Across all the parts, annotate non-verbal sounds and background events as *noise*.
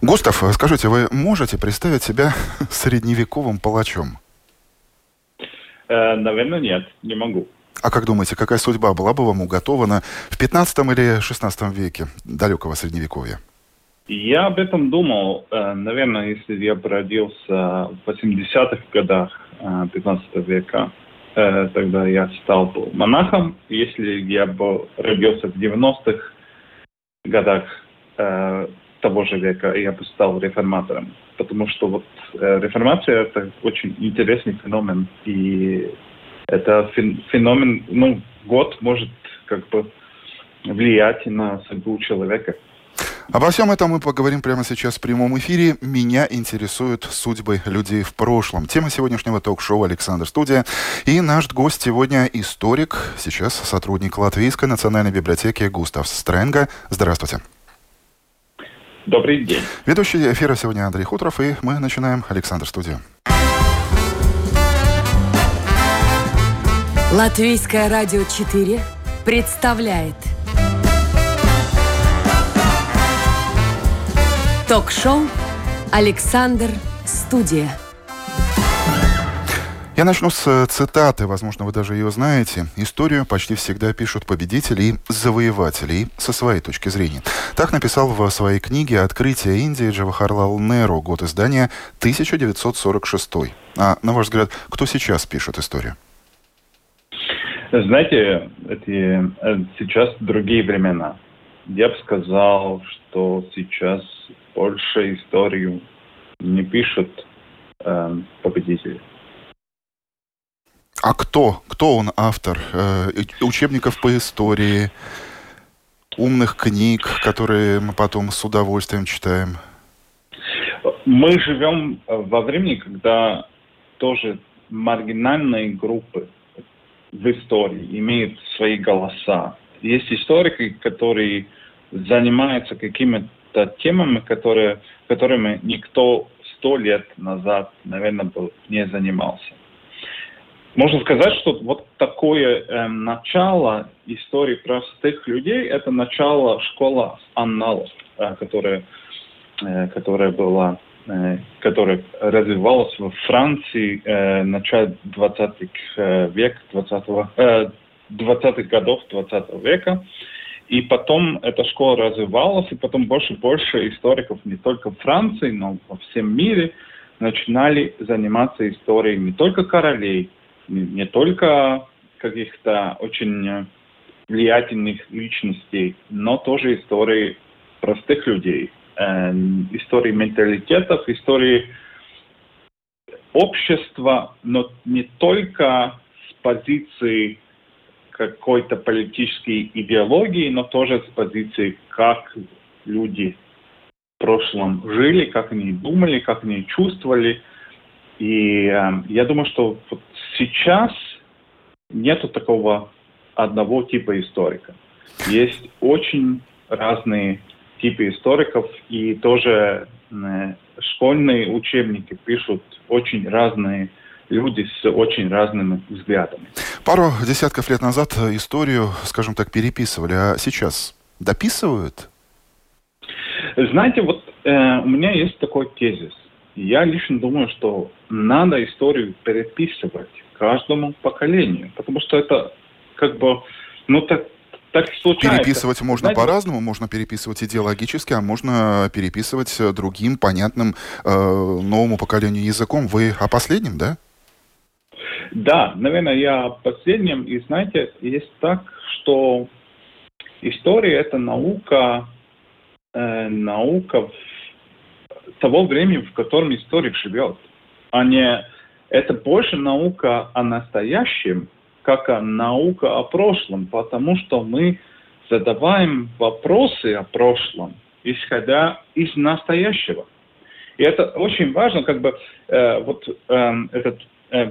Густав, скажите, вы можете представить себя *laughs* средневековым палачом? Э, наверное, нет, не могу. А как думаете, какая судьба была бы вам уготована в 15 или 16 веке далекого Средневековья? Я об этом думал. Э, наверное, если я бы родился в 80-х годах 15 э, века, э, тогда я стал бы монахом. Если я бы родился в 90-х годах того же века, я бы стал реформатором. Потому что вот реформация – это очень интересный феномен. И это феномен, ну, год может как бы влиять на судьбу человека. Обо всем этом мы поговорим прямо сейчас в прямом эфире. Меня интересуют судьбы людей в прошлом. Тема сегодняшнего ток-шоу «Александр Студия». И наш гость сегодня историк, сейчас сотрудник Латвийской национальной библиотеки Густав Стрэнга. Здравствуйте. Добрый день. Ведущий эфира сегодня Андрей Хуторов, и мы начинаем «Александр Студию». Латвийское радио 4 представляет – Ток-шоу «Александр Студия». Я начну с э, цитаты, возможно, вы даже ее знаете. Историю почти всегда пишут победители и завоеватели, со своей точки зрения. Так написал в своей книге «Открытие Индии» Джавахарлал Неру, год издания 1946. А, на ваш взгляд, кто сейчас пишет историю? Знаете, эти, э, сейчас другие времена. Я бы сказал, что сейчас больше историю не пишут э, победители. А кто? Кто он автор? Э, учебников по истории, умных книг, которые мы потом с удовольствием читаем? Мы живем во времени, когда тоже маргинальные группы в истории имеют свои голоса. Есть историки, которые занимаются какими-то темами, которые, которыми никто сто лет назад, наверное, был, не занимался. Можно сказать, что вот такое э, начало истории простых людей, это начало школы анналов, э, которая, э, которая была э, которая развивалась во Франции э, начале 20 э, века, 20 э, 20-х годов 20 века. И потом эта школа развивалась, и потом больше и больше историков не только в Франции, но во всем мире начинали заниматься историей не только королей, не, только каких-то очень влиятельных личностей, но тоже истории простых людей, э, истории менталитетов, истории общества, но не только с позиции какой-то политической идеологии, но тоже с позиции, как люди в прошлом жили, как они думали, как они чувствовали. И э, я думаю, что вот сейчас нету такого одного типа историка. Есть очень разные типы историков, и тоже э, школьные учебники пишут очень разные люди с очень разными взглядами. Пару десятков лет назад историю, скажем так, переписывали, а сейчас дописывают? Знаете, вот э, у меня есть такой тезис. Я лично думаю, что надо историю переписывать каждому поколению, потому что это как бы, ну так, так случается. Переписывать можно по-разному, можно переписывать идеологически, а можно переписывать другим понятным э, новому поколению языком. Вы о последнем, да? Да, наверное, я о последнем. И знаете, есть так, что история – это наука, э, наука того времени, в котором историк живет, а не это больше наука о настоящем, как о наука о прошлом, потому что мы задаваем вопросы о прошлом, исходя из настоящего. И это очень важно, как бы э, вот э, этот Э,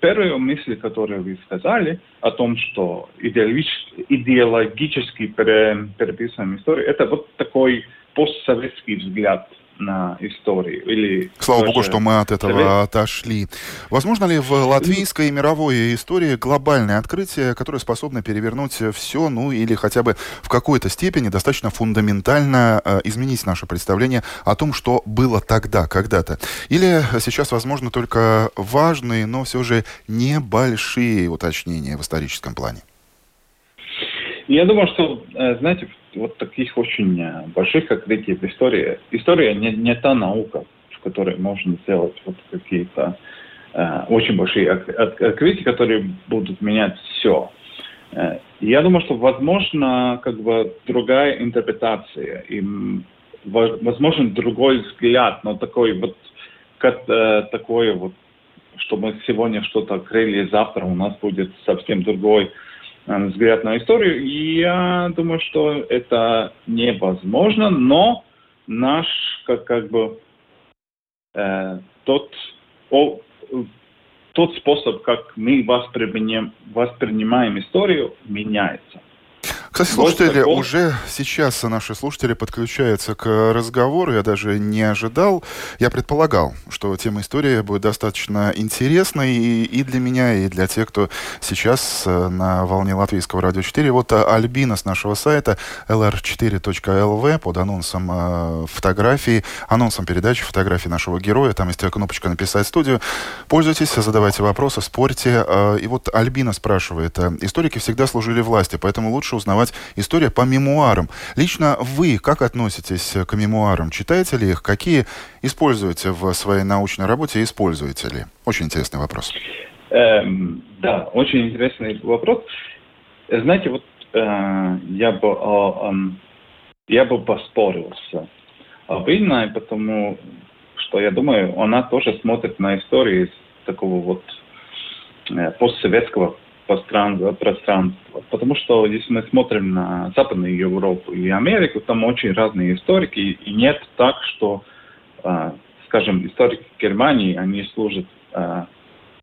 первая мысль, которую вы сказали о том, что идеологически, идеологически переписываем историю, это вот такой постсоветский взгляд на историю. Или Слава богу, что мы от этого совет... отошли. Возможно ли в латвийской и мировой истории глобальное открытие, которое способно перевернуть все, ну или хотя бы в какой-то степени достаточно фундаментально э, изменить наше представление о том, что было тогда, когда-то? Или сейчас возможно только важные, но все же небольшие уточнения в историческом плане? Я думаю, что, э, знаете, вот таких очень э, больших открытий в истории. История не, не та наука, в которой можно сделать вот какие-то э, очень большие от, от, открытия, которые будут менять все. Э, я думаю, что возможно как бы другая интерпретация и возможно другой взгляд, но такой вот как, э, такое вот, что мы сегодня что-то открыли, завтра у нас будет совсем другой взгляд на историю. Я думаю, что это невозможно, но наш как, как бы э, тот, о, тот способ, как мы воспринимаем, воспринимаем историю, меняется. Кстати, слушатели, вот уже сейчас наши слушатели подключаются к разговору. Я даже не ожидал. Я предполагал, что тема истории будет достаточно интересной и, и для меня, и для тех, кто сейчас э, на волне латвийского радио 4. Вот э, Альбина с нашего сайта lr4.lv под анонсом э, фотографии, анонсом передачи фотографии нашего героя. Там есть кнопочка «Написать студию». Пользуйтесь, задавайте вопросы, спорьте. И вот Альбина спрашивает. Историки всегда служили власти, поэтому лучше узнавать узнавать история по мемуарам. Лично вы как относитесь к мемуарам? Читаете ли их? Какие используете в своей научной работе? Используете ли? Очень интересный вопрос. Эм, да, очень интересный вопрос. Знаете, вот э, я бы э, я бы поспорил с Авиной, потому что я думаю, она тоже смотрит на историю из такого вот э, постсоветского пространства. Потому что если мы смотрим на Западную Европу и Америку, там очень разные историки, и нет так, что, а, скажем, историки Германии, они служат а,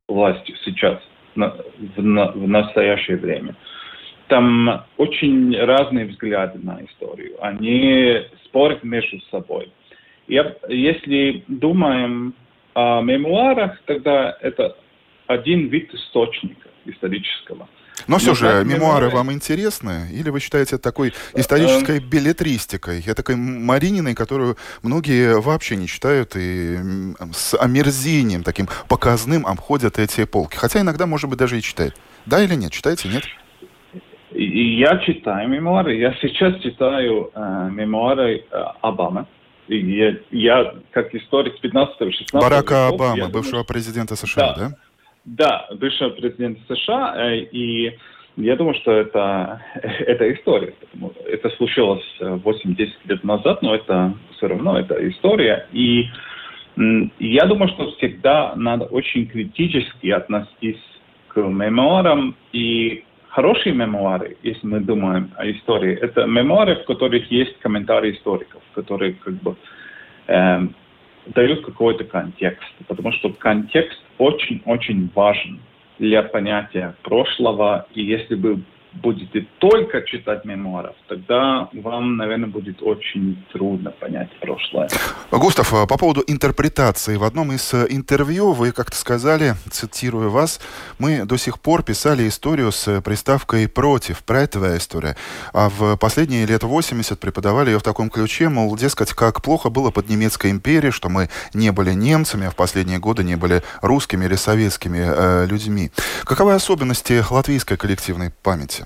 властью сейчас, в настоящее время. Там очень разные взгляды на историю. Они спорят между собой. Я, если думаем о мемуарах, тогда это один вид источника исторического. Но все Но же, мемуары вам интересны? Или вы считаете это такой исторической эм. билетристикой? Я такой Марининой, которую многие вообще не читают и с омерзением таким показным обходят эти полки. Хотя иногда, может быть, даже и читают. Да или нет? Читаете, нет? Я читаю мемуары. Я сейчас читаю э, мемуары э, Обамы. Я, я как историк 15-16 Барака Обама, бывшего думаю, президента США, да? да? Да, бывший президент США, э, и я думаю, что это, *laughs* это история. Это случилось 8-10 лет назад, но это все равно это история. И я думаю, что всегда надо очень критически относиться к мемуарам. И хорошие мемуары, если мы думаем о истории, это мемуары, в которых есть комментарии историков, которые как бы эм, дают какой-то контекст, потому что контекст очень-очень важен для понятия прошлого, и если бы будете только читать мемуаров, тогда вам, наверное, будет очень трудно понять прошлое. Густав, а по поводу интерпретации. В одном из э, интервью вы как-то сказали, цитирую вас, мы до сих пор писали историю с приставкой «против», «претовая история», а в последние лет 80 преподавали ее в таком ключе, мол, дескать, как плохо было под немецкой империей, что мы не были немцами, а в последние годы не были русскими или советскими э, людьми. Каковы особенности латвийской коллективной памяти?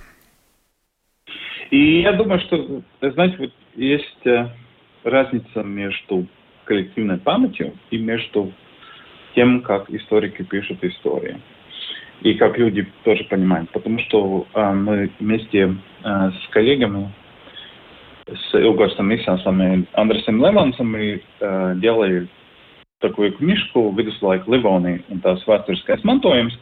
И я думаю, что, знаете, вот есть э, разница между коллективной памятью и между тем, как историки пишут истории. И как люди тоже понимают. Потому что э, мы вместе э, с коллегами, с Илгарсом Исасом и Андресом Левансом, мы э, делали такую книжку «Viduslaika Livoni» un tās vēsturiskais mantojums,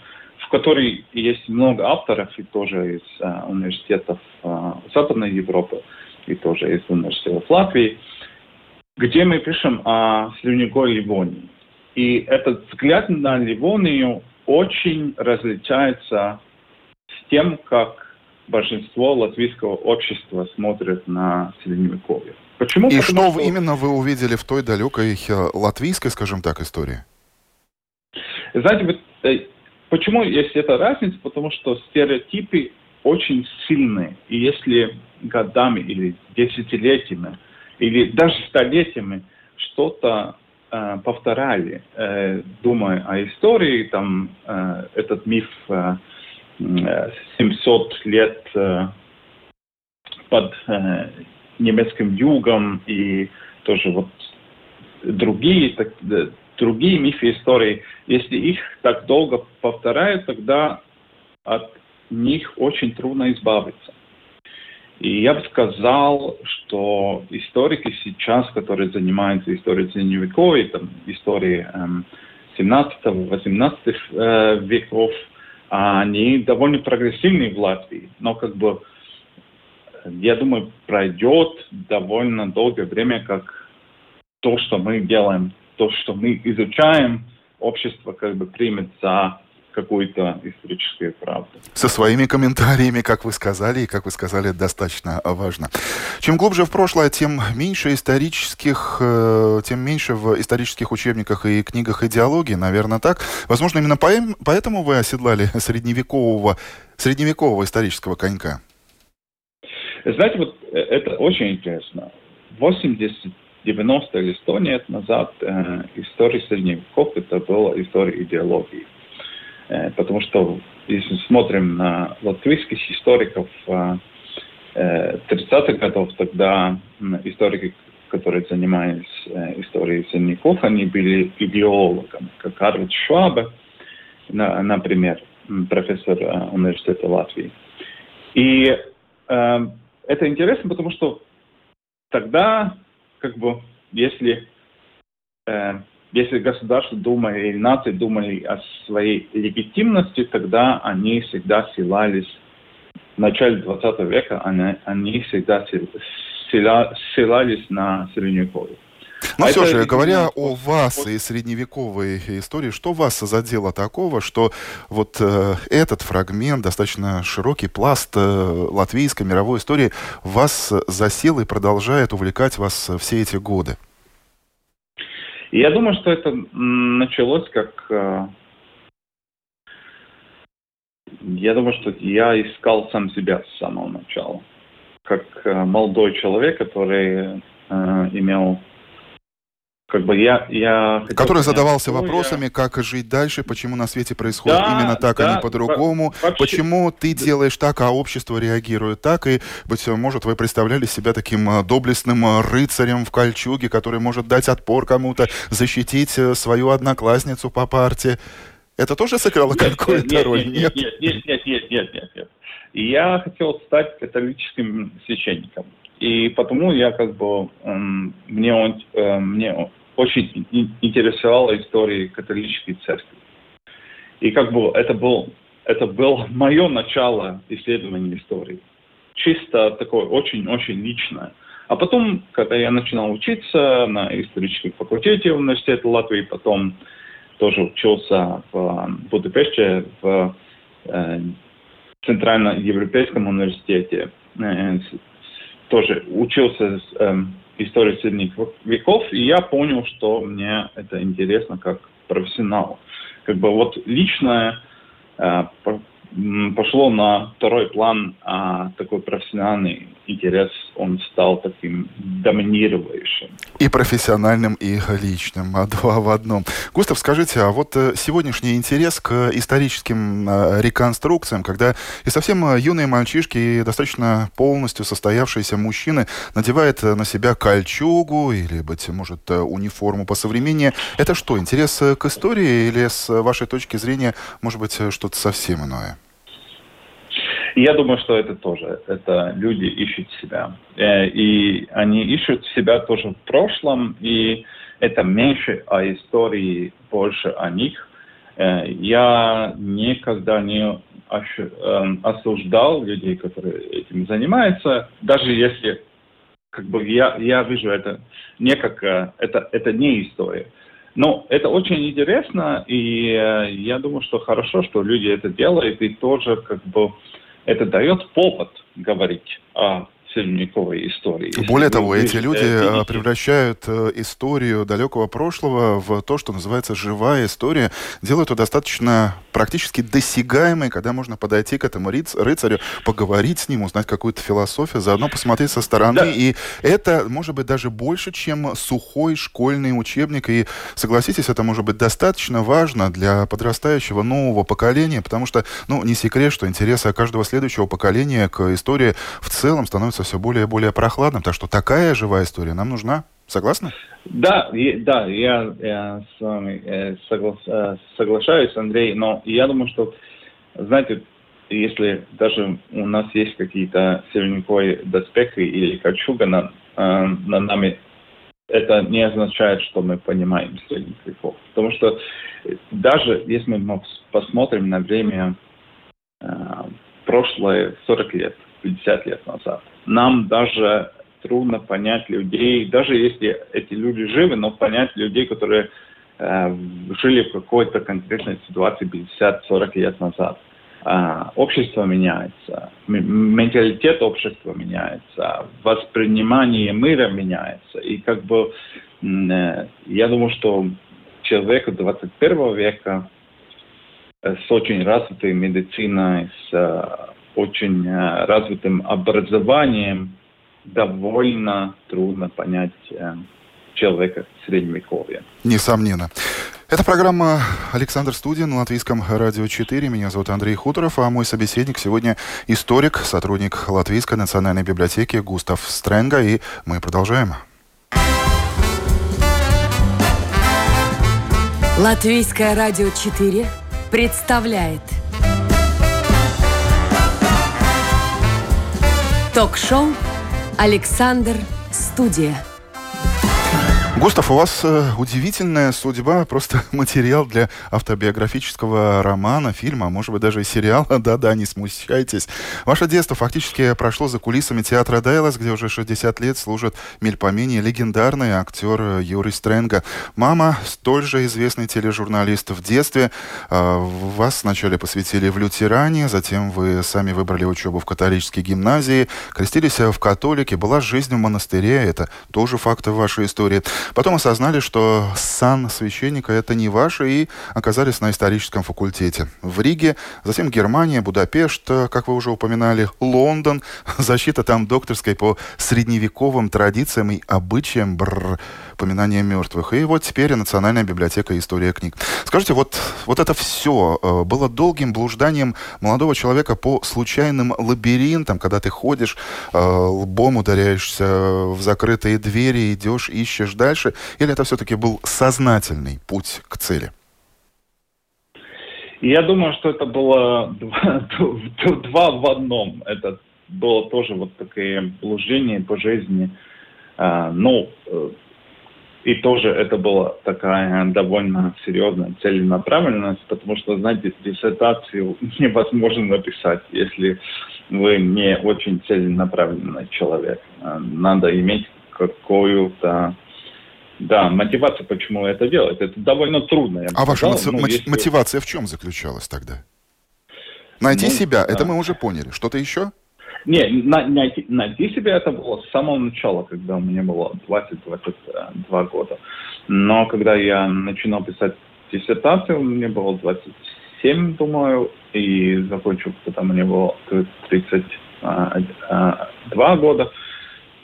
в которой есть много авторов, и тоже из а, университетов а, Западной Европы, и тоже из университетов Латвии, где мы пишем о сливневой Ливонии. И этот взгляд на Ливонию очень различается с тем, как большинство латвийского общества смотрит на Средневековье. Почему? И Потому что, что именно вы увидели в той далекой э, латвийской, скажем так, истории? Знаете, э, почему есть эта разница? Потому что стереотипы очень сильные. И если годами или десятилетиями, или даже столетиями что-то э, повторяли, э, думая о истории, там э, этот миф э, 700 э, лет э, под э, немецким югом и тоже вот другие, так, другие мифы истории, если их так долго повторяют, тогда от них очень трудно избавиться. И я бы сказал, что историки сейчас, которые занимаются историей средневековой, там, историей эм, 17-18 э, веков, они довольно прогрессивные в Латвии. Но как бы, я думаю, пройдет довольно долгое время, как то, что мы делаем, то, что мы изучаем, общество как бы примет за какую-то историческую правду. Со своими комментариями, как вы сказали, и, как вы сказали, достаточно важно. Чем глубже в прошлое, тем меньше исторических, э, тем меньше в исторических учебниках и книгах идеологии, наверное, так. Возможно, именно поэтому вы оседлали средневекового, средневекового исторического конька. Знаете, вот э, это очень интересно. 80 90 или 100 лет назад э, история средневеков это была история идеологии. Э, потому что если смотрим на латвийских историков 30-х э, годов, тогда историки, которые занимались э, историей средневеков, они были идеологами, как Арвид Швабе, например, профессор университета Латвии. И э, это интересно, потому что тогда, как бы, если э, если государство думает или нации думали о своей легитимности, тогда они всегда ссылались в начале 20 века, они, они всегда ссылались на Средневековье. Но а все же, говоря о вас и средневековой истории, что вас задело такого, что вот э, этот фрагмент, достаточно широкий пласт э, латвийской мировой истории, вас засел и продолжает увлекать вас все эти годы? Я думаю, что это началось как... Э, я думаю, что я искал сам себя с самого начала. Как э, молодой человек, который э, имел как бы я, я который задавался вопросами, я... как жить дальше, почему на свете происходит да, именно так, да, а не по-другому, вообще... почему ты делаешь так, а общество реагирует так, и, быть может, вы представляли себя таким э, доблестным э, рыцарем в кольчуге, который может дать отпор кому-то, защитить э, свою одноклассницу по парте. Это тоже сыграло какую-то роль? Нет, нет, нет, нет, нет, нет, нет, нет. Я хотел стать католическим священником. И потому я как бы, мне, он, мне очень интересовала история католической церкви. И как бы это был, это было *laughs* мое начало исследования истории. Чисто такое очень-очень личное. А потом, когда я начинал учиться на историческом факультете университета Латвии, потом тоже учился в Будапеште, в э, Центральноевропейском университете, э, тоже учился э, истории средних веков, и я понял, что мне это интересно как профессионал. Как бы вот личное э, пошло на второй план, а такой профессиональный интерес, он стал таким доминирующим. И профессиональным, и личным, а *laughs* два в одном. Густав, скажите, а вот э, сегодняшний интерес к историческим э, реконструкциям, когда и совсем э, юные мальчишки, и достаточно полностью состоявшиеся мужчины надевают на себя кольчугу или, быть может, униформу по современнее, это что, интерес к истории или с вашей точки зрения, может быть, что-то совсем иное? Я думаю, что это тоже, это люди ищут себя. Э, и они ищут себя тоже в прошлом, и это меньше о истории, больше о них. Э, я никогда не эм, осуждал людей, которые этим занимаются, даже если как бы я, я вижу это не как э, это, это не история. Но это очень интересно, и я думаю, что хорошо, что люди это делают, и тоже как бы это дает повод говорить о средневековой истории. Более того, эти люди видите... превращают историю далекого прошлого в то, что называется живая история, делают ее достаточно практически досягаемой, когда можно подойти к этому рыцарю, поговорить с ним, узнать какую-то философию, заодно посмотреть со стороны. Да. И это может быть даже больше, чем сухой школьный учебник. И согласитесь, это может быть достаточно важно для подрастающего нового поколения, потому что, ну, не секрет, что интересы каждого следующего поколения к истории в целом становятся все более и более прохладным. Так что такая живая история нам нужна. Согласны? Да, да, я, я с вами э, э, соглашаюсь, Андрей, но я думаю, что, знаете, если даже у нас есть какие-то средневековые доспехи или кольчуга на, э, на нами, это не означает, что мы понимаем средних. Потому что даже если мы посмотрим на время э, прошлое 40 лет, 50 лет назад, нам даже трудно понять людей, даже если эти люди живы, но понять людей, которые э, жили в какой-то конкретной ситуации 50-40 лет назад. Э, общество меняется, менталитет общества меняется, воспринимание мира меняется. И как бы э, я думаю, что человеку 21 века э, с очень развитой медициной, с э, очень э, развитым образованием, довольно трудно понять э, человека средневековья. Несомненно. Это программа «Александр Студия» на Латвийском радио 4. Меня зовут Андрей Хуторов, а мой собеседник сегодня историк, сотрудник Латвийской национальной библиотеки Густав Стренга. И мы продолжаем. Латвийское радио 4 представляет ток-шоу Александр Студия. Густав, у вас э, удивительная судьба, просто *laughs* материал для автобиографического романа, фильма, а может быть даже и сериала. *laughs* Да-да, не смущайтесь. Ваше детство фактически прошло за кулисами театра Дейлас, где уже 60 лет служит Мельпомени легендарный актер Юрий Стрэнга. Мама, столь же известный тележурналист в детстве. Э, вас сначала посвятили в лютеране, затем вы сами выбрали учебу в католической гимназии, крестились в католике, была жизнь в монастыре, это тоже факты вашей истории. Потом осознали, что сан священника это не ваше, и оказались на историческом факультете в Риге, затем Германия, Будапешт, как вы уже упоминали, Лондон, *laughs* защита там докторской по средневековым традициям и обычаям, бррр, поминания мертвых. И вот теперь Национальная библиотека «История книг». Скажите, вот, вот это все э, было долгим блужданием молодого человека по случайным лабиринтам, когда ты ходишь, э, лбом ударяешься в закрытые двери, идешь, ищешь дальше, или это все-таки был сознательный путь к цели? Я думаю, что это было два, *laughs* два в одном. Это было тоже вот такое блуждение по жизни. А, ну, э, и тоже это была такая довольно серьезная целенаправленность, потому что, знаете, диссертацию *laughs* невозможно написать, если вы не очень целенаправленный человек. А, надо иметь какую-то да, мотивация, почему это делать. Это довольно трудно. А ваша мотив... ну, если... мотивация в чем заключалась тогда? Найти ну, себя, да. это мы уже поняли. Что-то еще? Не, на, найти, найти себя это было с самого начала, когда меня было 20-22 года. Но когда я начинал писать диссертацию, мне было 27, думаю, и закончил, когда мне было 32 а, года.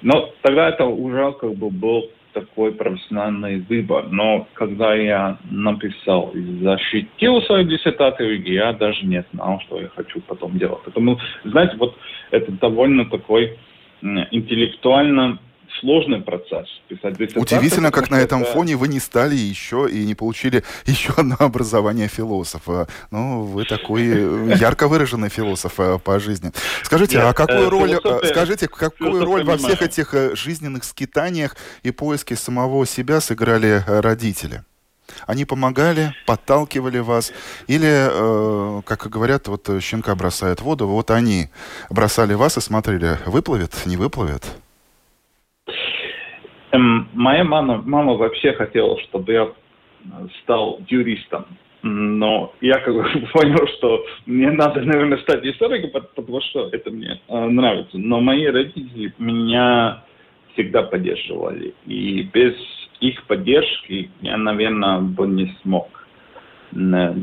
Но тогда это уже как бы был такой профессиональный выбор. Но когда я написал и защитил свою диссертацию, я даже не знал, что я хочу потом делать. Поэтому, знаете, вот это довольно такой интеллектуально сложный процесс писать Удивительно, как на этом это... фоне вы не стали еще и не получили *laughs* еще одно образование философа. Ну, вы *laughs* такой э, ярко выраженный философ э, по жизни. Скажите, а какую э, роль, скажите, какую роль во всех этих жизненных скитаниях и поиске самого себя сыграли родители? Они помогали, подталкивали вас? Или, э, как говорят, вот щенка бросает в воду, вот они бросали вас и смотрели, выплывет, не выплывет? Эм, моя мама, мама вообще хотела, чтобы я стал юристом. но я как бы *laughs* понял, что мне надо, наверное, стать историком, потому что это мне э, нравится. Но мои родители меня всегда поддерживали. И без их поддержки я, наверное, бы не смог э,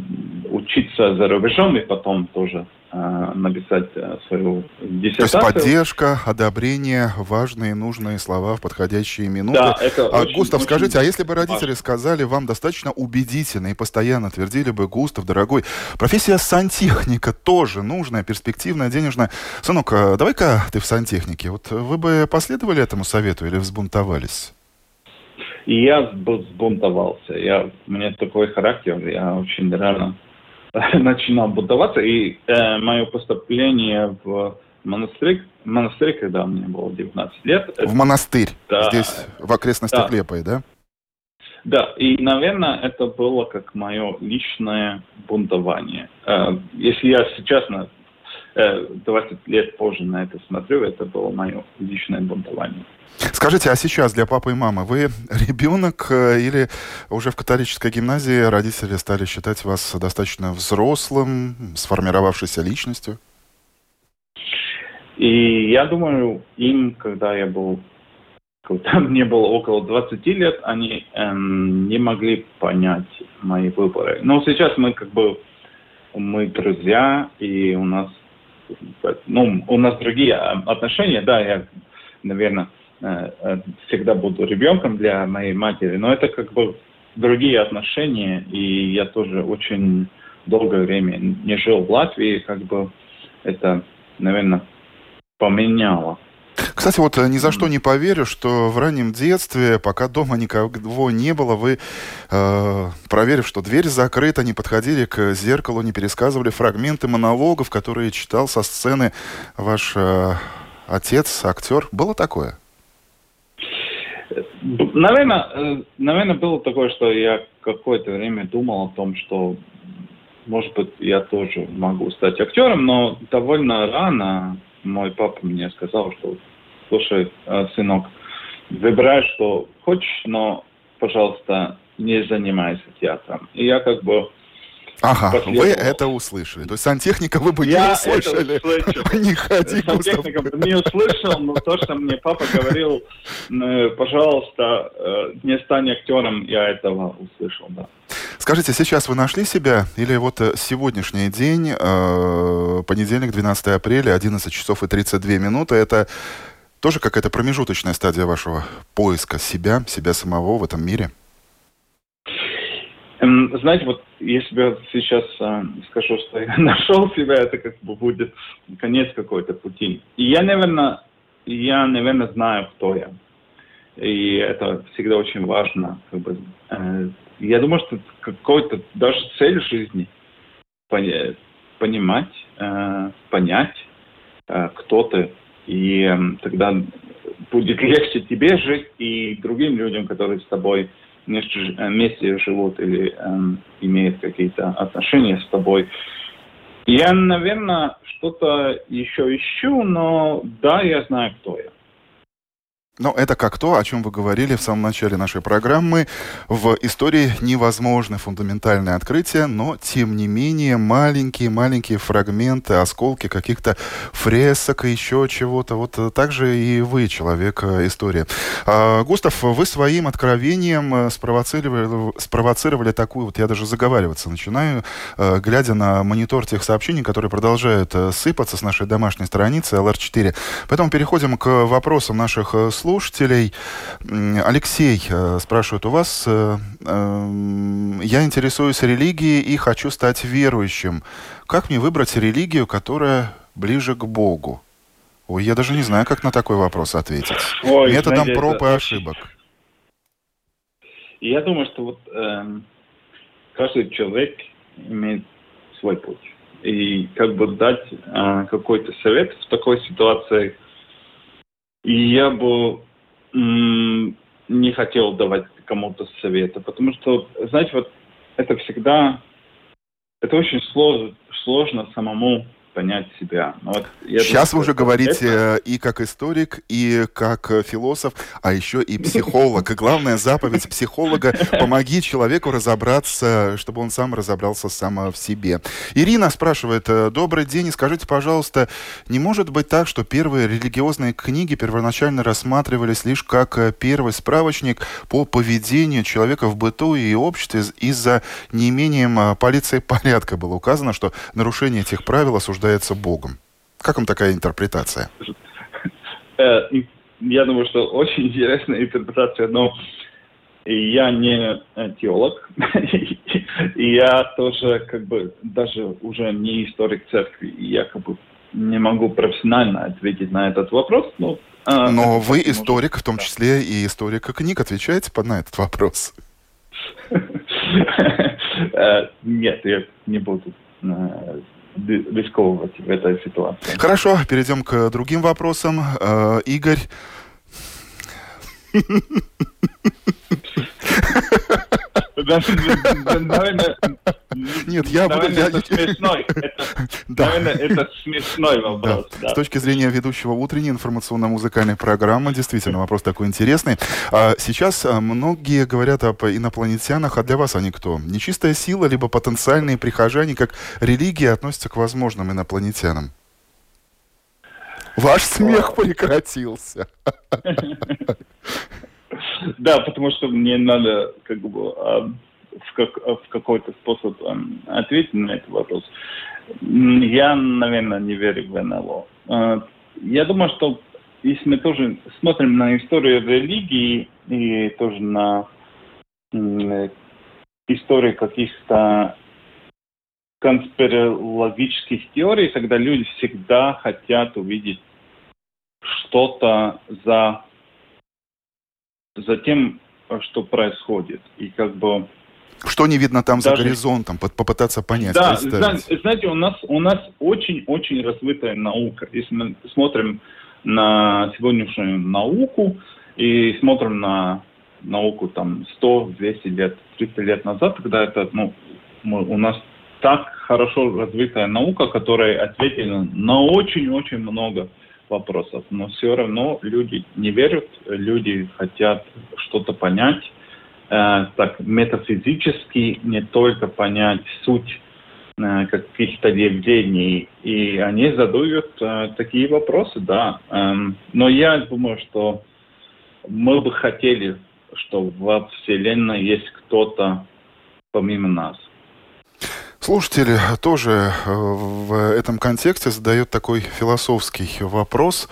учиться за рубежом и потом тоже Э, написать э, свою диссертацию. То есть поддержка, одобрение, важные, нужные слова в подходящие минуты. Да, это а, очень, Густав, очень скажите, а если бы родители важно. сказали вам достаточно убедительно и постоянно твердили бы, Густав, дорогой, профессия сантехника тоже нужная, перспективная, денежная. Сынок, а давай-ка ты в сантехнике. Вот вы бы последовали этому совету или взбунтовались? И я взбунтовался. Я, у меня такой характер, я очень рано *laughs* начинал будоваться, и э, мое поступление в монастырь, монастырь, когда мне было 19 лет. В монастырь, да, здесь в окрестностях да. Лепой, да? Да, и, наверное, это было как мое личное бунтование. Э, если я сейчас на 20 э, лет позже на это смотрю, это было мое личное бунтование. Скажите, а сейчас для папы и мамы вы ребенок э, или уже в католической гимназии родители стали считать вас достаточно взрослым, сформировавшейся личностью? И я думаю, им, когда я был, *laughs* когда мне было около 20 лет, они эм, не могли понять мои выборы. Но сейчас мы как бы мы друзья, и у нас ну, у нас другие отношения, да, я, наверное, э, э, всегда буду ребенком для моей матери, но это как бы другие отношения, и я тоже очень долгое время не жил в Латвии, как бы это, наверное, поменяло кстати, вот э, ни за что не поверю, что в раннем детстве, пока дома никого не было, вы, э, проверив, что дверь закрыта, не подходили к зеркалу, не пересказывали фрагменты монологов, которые читал со сцены ваш э, отец, актер. Было такое? Наверное, э, наверное, было такое, что я какое-то время думал о том, что, может быть, я тоже могу стать актером, но довольно рано мой папа мне сказал, что слушай, э, сынок, выбирай, что хочешь, но, пожалуйста, не занимайся театром. И я как бы Ага, вы это услышали. То есть сантехника вы бы я не услышали. Не ходи, Сантехника бы не услышал, но то, что мне папа говорил, пожалуйста, э, не стань актером, я этого услышал, да. Скажите, сейчас вы нашли себя? Или вот э, сегодняшний день, понедельник, 12 апреля, 11 часов и 32 минуты, это тоже какая-то промежуточная стадия вашего поиска себя, себя самого в этом мире? Эм, знаете, вот если я сейчас э, скажу, что я *laughs* нашел себя, это как бы будет конец какой-то пути. И я, наверное, я, наверное, знаю, кто я. И это всегда очень важно. Как бы, э, я думаю, что какой-то даже цель жизни понимать, э, понять, э, кто ты, и тогда будет легче тебе жить и другим людям, которые с тобой вместе живут или эм, имеют какие-то отношения с тобой. Я, наверное, что-то еще ищу, но да, я знаю, кто я. Но это как то, о чем вы говорили в самом начале нашей программы. В истории невозможны фундаментальные открытия, но, тем не менее, маленькие-маленькие фрагменты, осколки каких-то фресок и еще чего-то. Вот так же и вы, человек э, истории. А, Густав, вы своим откровением э, спровоцировали, спровоцировали такую, вот я даже заговариваться начинаю, э, глядя на монитор тех сообщений, которые продолжают сыпаться с нашей домашней страницы LR4. Поэтому переходим к вопросам наших слушателей слушателей. Алексей э, спрашивает у вас, э, э, я интересуюсь религией и хочу стать верующим. Как мне выбрать религию, которая ближе к Богу? Ой, я даже не знаю, как на такой вопрос ответить. Ой, Методом знаете, проб и ошибок. Я думаю, что вот э, каждый человек имеет свой путь. И как бы дать э, какой-то совет в такой ситуации – и я бы не хотел давать кому-то совета, потому что, знаете, вот это всегда, это очень сложно, сложно самому понять себя. Ну, вот, Сейчас думаю, вы уже говорите это... и как историк, и как философ, а еще и психолог. И главная заповедь психолога – помоги человеку разобраться, чтобы он сам разобрался сам в себе. Ирина спрашивает, добрый день, скажите, пожалуйста, не может быть так, что первые религиозные книги первоначально рассматривались лишь как первый справочник по поведению человека в быту и обществе из-за неимением полиции порядка было указано, что нарушение этих правил осуждается Богом. Как вам такая интерпретация? Э, я думаю, что очень интересная интерпретация, но я не э, теолог, *laughs* и я тоже как бы даже уже не историк церкви, и я как бы не могу профессионально ответить на этот вопрос. Но, а, но вы историк, в том числе и историк книг, отвечаете на этот вопрос? *laughs* Э, нет, я не буду рисковывать в этой ситуации. Хорошо, перейдем к другим вопросам. Э, Игорь. *laughs* Нет, я буду... Это смешной. Это, *laughs* смешной вопрос. С точки зрения ведущего утренней информационно-музыкальной программы, действительно, вопрос такой интересный. А сейчас а, многие говорят об инопланетянах, а для вас они кто? Нечистая сила, либо потенциальные прихожане, как религия относятся к возможным инопланетянам? Ваш смех прекратился. *laughs* Да, потому что мне надо как бы а, в, как, в какой-то способ ответить на этот вопрос. Я, наверное, не верю в НЛО. А, я думаю, что если мы тоже смотрим на историю религии и тоже на историю каких-то конспирологических теорий, тогда люди всегда хотят увидеть что-то за, за тем, что происходит. И как бы что не видно там Даже... за горизонтом, попытаться понять, да, знаете, у нас, у нас очень-очень развитая наука. Если мы смотрим на сегодняшнюю науку и смотрим на науку там 100, 200 лет, 300 лет назад, когда это, ну, мы, у нас так хорошо развитая наука, которая ответила на очень-очень много вопросов. Но все равно люди не верят, люди хотят что-то понять, э, так метафизически не только понять суть э, каких-то явлений, и они задают э, такие вопросы, да. Эм, но я думаю, что мы бы хотели, что во Вселенной есть кто-то помимо нас. Слушатель тоже э, в этом контексте задает такой философский вопрос.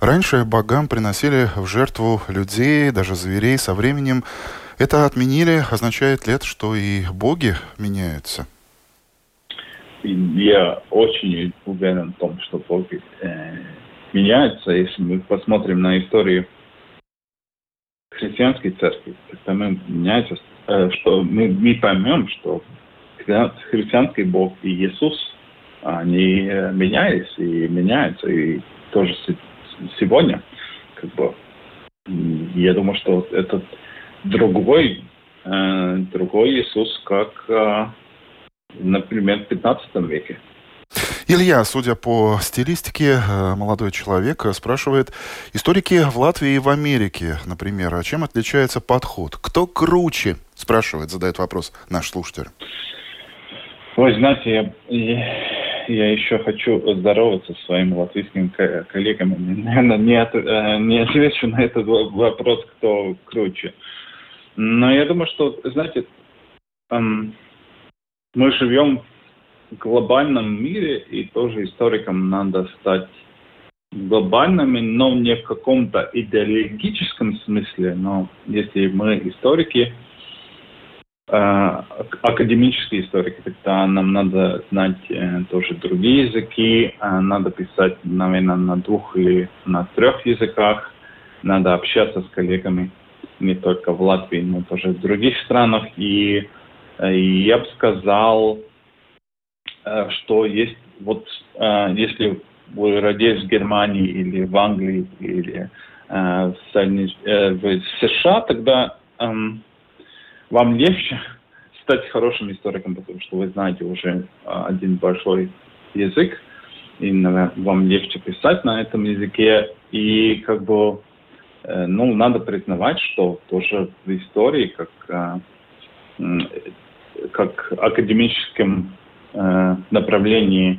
Раньше богам приносили в жертву людей, даже зверей. Со временем это отменили. Означает ли это, что и боги меняются? Я очень уверен в том, что боги э, меняются. Если мы посмотрим на историю христианской церкви, то мы меняется, э, что мы, мы поймем, что христианский Бог и Иисус, они э, менялись и меняются, и тоже сегодня, как бы, я думаю, что этот другой, э, другой Иисус, как, э, например, в 15 веке. Илья, судя по стилистике, молодой человек спрашивает, историки в Латвии и в Америке, например, а чем отличается подход? Кто круче? Спрашивает, задает вопрос наш слушатель. Вы знаете, я, я еще хочу здороваться с своими латвийскими коллегами. Наверное, не, от, э, не отвечу на этот вопрос, кто круче. Но я думаю, что, знаете, эм, мы живем в глобальном мире, и тоже историкам надо стать глобальными, но не в каком-то идеологическом смысле. Но если мы историки, академические историки, тогда нам надо знать э, тоже другие языки, э, надо писать, наверное, на двух или на трех языках, надо общаться с коллегами не только в Латвии, но тоже в других странах. И, и я бы сказал, что есть вот если вы родились в Германии или в Англии или в США, тогда эм, вам легче стать хорошим историком, потому что вы знаете уже а, один большой язык. и наверное, вам легче писать на этом языке. И как бы, э, ну, надо признавать, что тоже в истории, как, э, как академическом э, направлении,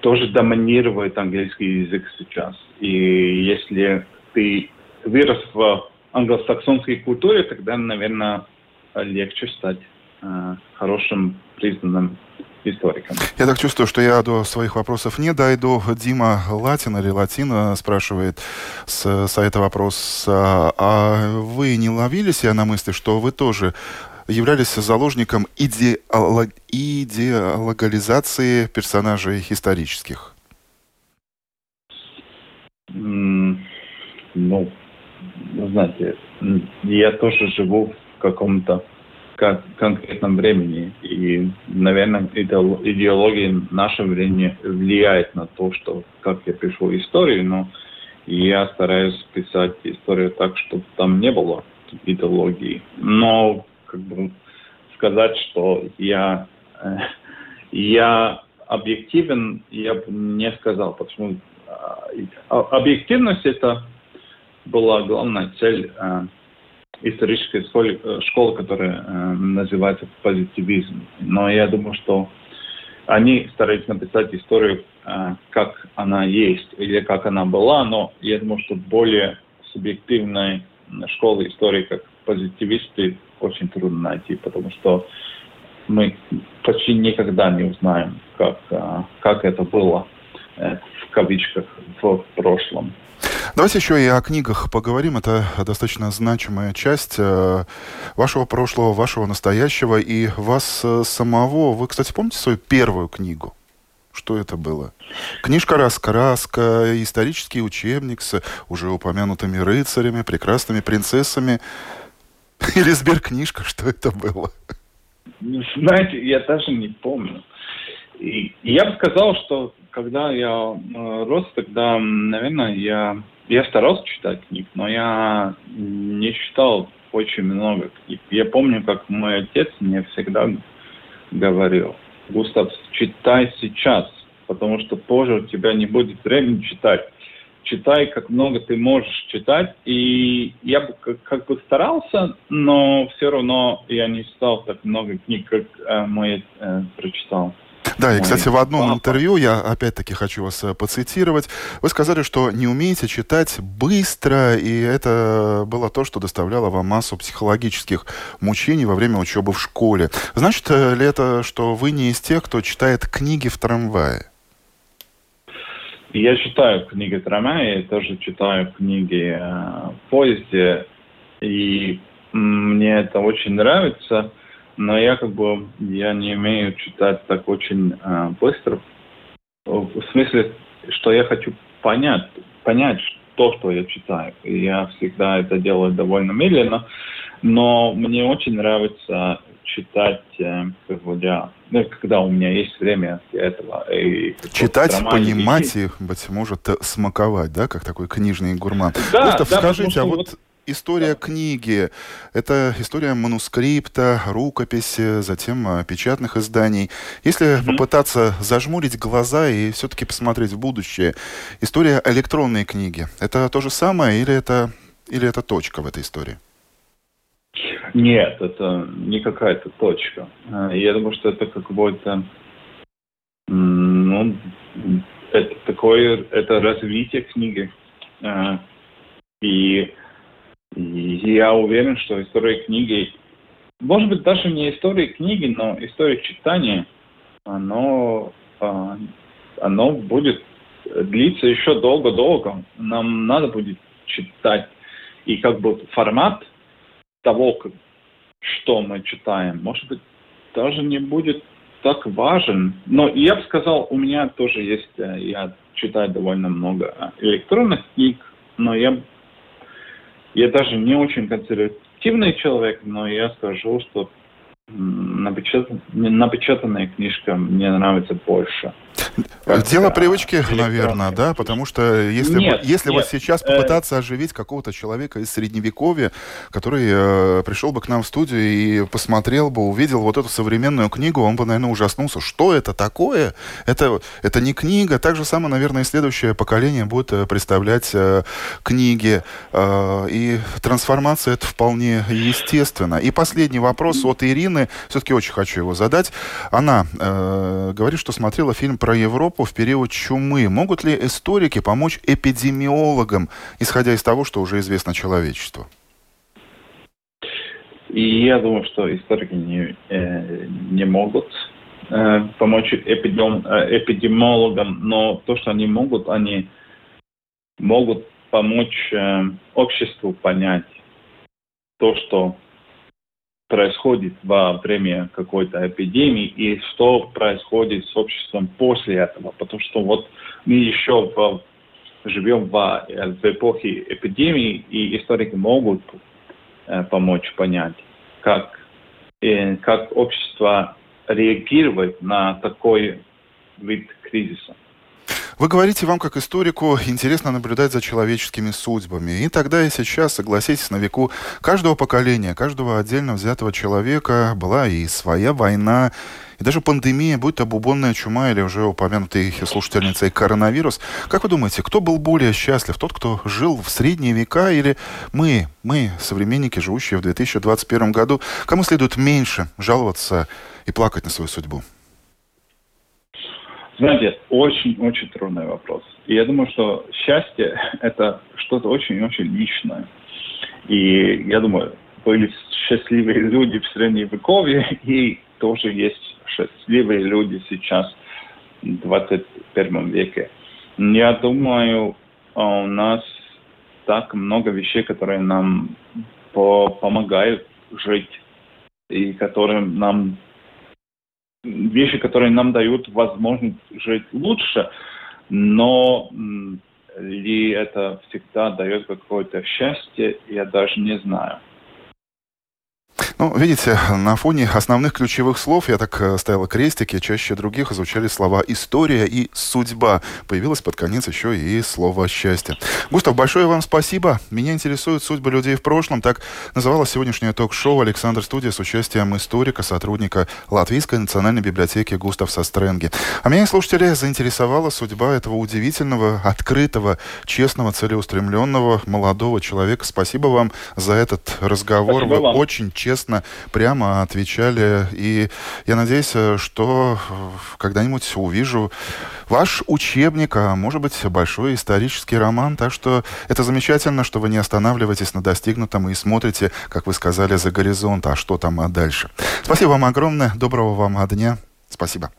тоже доминирует английский язык сейчас. И если ты вырос в англосаксонской культуре, тогда, наверное, легче стать э, хорошим признанным историком. Я так чувствую, что я до своих вопросов не дойду. Дима Латин или Латина спрашивает с сайта вопрос. А вы не ловили себя на мысли, что вы тоже являлись заложником идеолог... идеологализации персонажей исторических? Mm, ну, знаете, я тоже живу в каком-то конкретном времени. И, наверное, идеология нашего времени влияет на то, что как я пишу историю, но я стараюсь писать историю так, чтобы там не было идеологии. Но как бы сказать, что я, э, я объективен, я бы не сказал, потому что объективность это была главная цель э, исторической школы, э, школы которая э, называется позитивизм. Но я думаю, что они стараются написать историю, э, как она есть или как она была, но я думаю, что более субъективной школы истории, как позитивисты, очень трудно найти, потому что мы почти никогда не узнаем, как, э, как это было э, в кавычках в прошлом. Давайте еще и о книгах поговорим. Это достаточно значимая часть э, вашего прошлого, вашего настоящего и вас э, самого. Вы, кстати, помните свою первую книгу? Что это было? Книжка-раскраска, исторический учебник с уже упомянутыми рыцарями, прекрасными принцессами. *laughs* Или сберкнижка, что это было? Знаете, я даже не помню. И я бы сказал, что когда я э, рос, тогда, наверное, я, я старался читать книг, но я не читал очень много книг. Я помню, как мой отец мне всегда говорил, Густав, читай сейчас, потому что позже у тебя не будет времени читать. Читай, как много ты можешь читать. И я бы как, как бы старался, но все равно я не читал так много книг, как э, мой э, прочитал. Да, и, кстати, в одном интервью, я опять-таки хочу вас э, поцитировать, вы сказали, что не умеете читать быстро, и это было то, что доставляло вам массу психологических мучений во время учебы в школе. Значит э, ли это, что вы не из тех, кто читает книги в трамвае? Я читаю книги в трамвае, я тоже читаю книги э, в поезде, и мне это очень нравится но я как бы я не умею читать так очень э, быстро. В смысле, что я хочу понять, понять то, что я читаю. И я всегда это делаю довольно медленно, но мне очень нравится читать, э, когда, ну, когда у меня есть время для этого. И читать, понимать и, быть может, смаковать, да, как такой книжный гурман. Да, Густав, да, скажите, а вот, вот история книги. Это история манускрипта, рукописи, затем а, печатных изданий. Если mm-hmm. попытаться зажмурить глаза и все-таки посмотреть в будущее, история электронной книги, это то же самое или это, или это точка в этой истории? Нет, это не какая-то точка. А, я думаю, что это какое-то ну, это такое, это развитие книги. А, и я уверен, что история книги, может быть, даже не история книги, но история читания, оно, а, оно будет длиться еще долго-долго. Нам надо будет читать. И как бы формат того, что мы читаем, может быть, даже не будет так важен. Но я бы сказал, у меня тоже есть, э, я читаю довольно много электронных книг, но я я даже не очень консервативный человек, но я скажу, что напечатанная книжка мне нравится больше. Дело привычки, наверное, да, потому что если, нет, если нет, вот сейчас э, попытаться э... оживить какого-то человека из средневековья, который э, пришел бы к нам в студию и посмотрел бы, увидел вот эту современную книгу, он бы, наверное, ужаснулся. Что это такое? Это, это не книга. Так же самое, наверное, и следующее поколение будет э, представлять э, книги. Э, и трансформация это вполне естественно. И последний вопрос от Ирины. Все-таки очень хочу его задать. Она э, говорит, что смотрела фильм про Европу в период чумы. Могут ли историки помочь эпидемиологам, исходя из того, что уже известно человечеству? И я думаю, что историки не, э, не могут э, помочь эпидем, э, эпидемиологам, но то, что они могут, они могут помочь э, обществу понять то, что происходит во время какой-то эпидемии и что происходит с обществом после этого. Потому что вот мы еще в, живем в, в эпохе эпидемии, и историки могут э, помочь понять, как, э, как общество реагирует на такой вид кризиса. Вы говорите, вам как историку интересно наблюдать за человеческими судьбами. И тогда и сейчас, согласитесь, на веку каждого поколения, каждого отдельно взятого человека была и своя война, и даже пандемия, будь то бубонная чума или уже упомянутый слушательницей коронавирус. Как вы думаете, кто был более счастлив? Тот, кто жил в средние века или мы, мы, современники, живущие в 2021 году? Кому следует меньше жаловаться и плакать на свою судьбу? Знаете, очень-очень трудный вопрос. И я думаю, что счастье – это что-то очень-очень личное. И я думаю, были счастливые люди в Средневековье, и тоже есть счастливые люди сейчас, в 21 веке. Я думаю, а у нас так много вещей, которые нам помогают жить и которые нам вещи, которые нам дают возможность жить лучше, но ли это всегда дает какое-то счастье, я даже не знаю. Ну, видите, на фоне основных ключевых слов, я так э, ставила крестики, чаще других изучали слова «история» и «судьба». Появилось под конец еще и слово «счастье». Густав, большое вам спасибо. Меня интересуют судьбы людей в прошлом. Так называлось сегодняшнее ток-шоу «Александр Студия» с участием историка, сотрудника Латвийской национальной библиотеки Густав Состренги. А меня, слушатели, заинтересовала судьба этого удивительного, открытого, честного, целеустремленного молодого человека. Спасибо вам за этот разговор. Спасибо Вы вам. очень честно честно, прямо отвечали. И я надеюсь, что когда-нибудь увижу ваш учебник, а может быть большой исторический роман. Так что это замечательно, что вы не останавливаетесь на достигнутом и смотрите, как вы сказали, за горизонт, а что там дальше. Спасибо вам огромное. Доброго вам дня. Спасибо.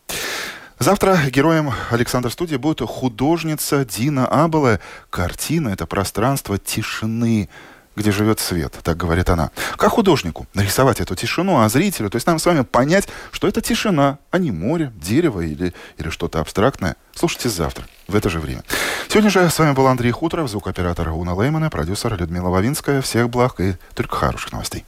Завтра героем Александра Студии будет художница Дина Абеле. Картина — это пространство тишины где живет свет, так говорит она. Как художнику нарисовать эту тишину, а зрителю, то есть нам с вами понять, что это тишина, а не море, дерево или, или что-то абстрактное. Слушайте завтра, в это же время. Сегодня же с вами был Андрей Хуторов, звукооператор Уна Леймана, продюсер Людмила Вавинская. Всех благ и только хороших новостей.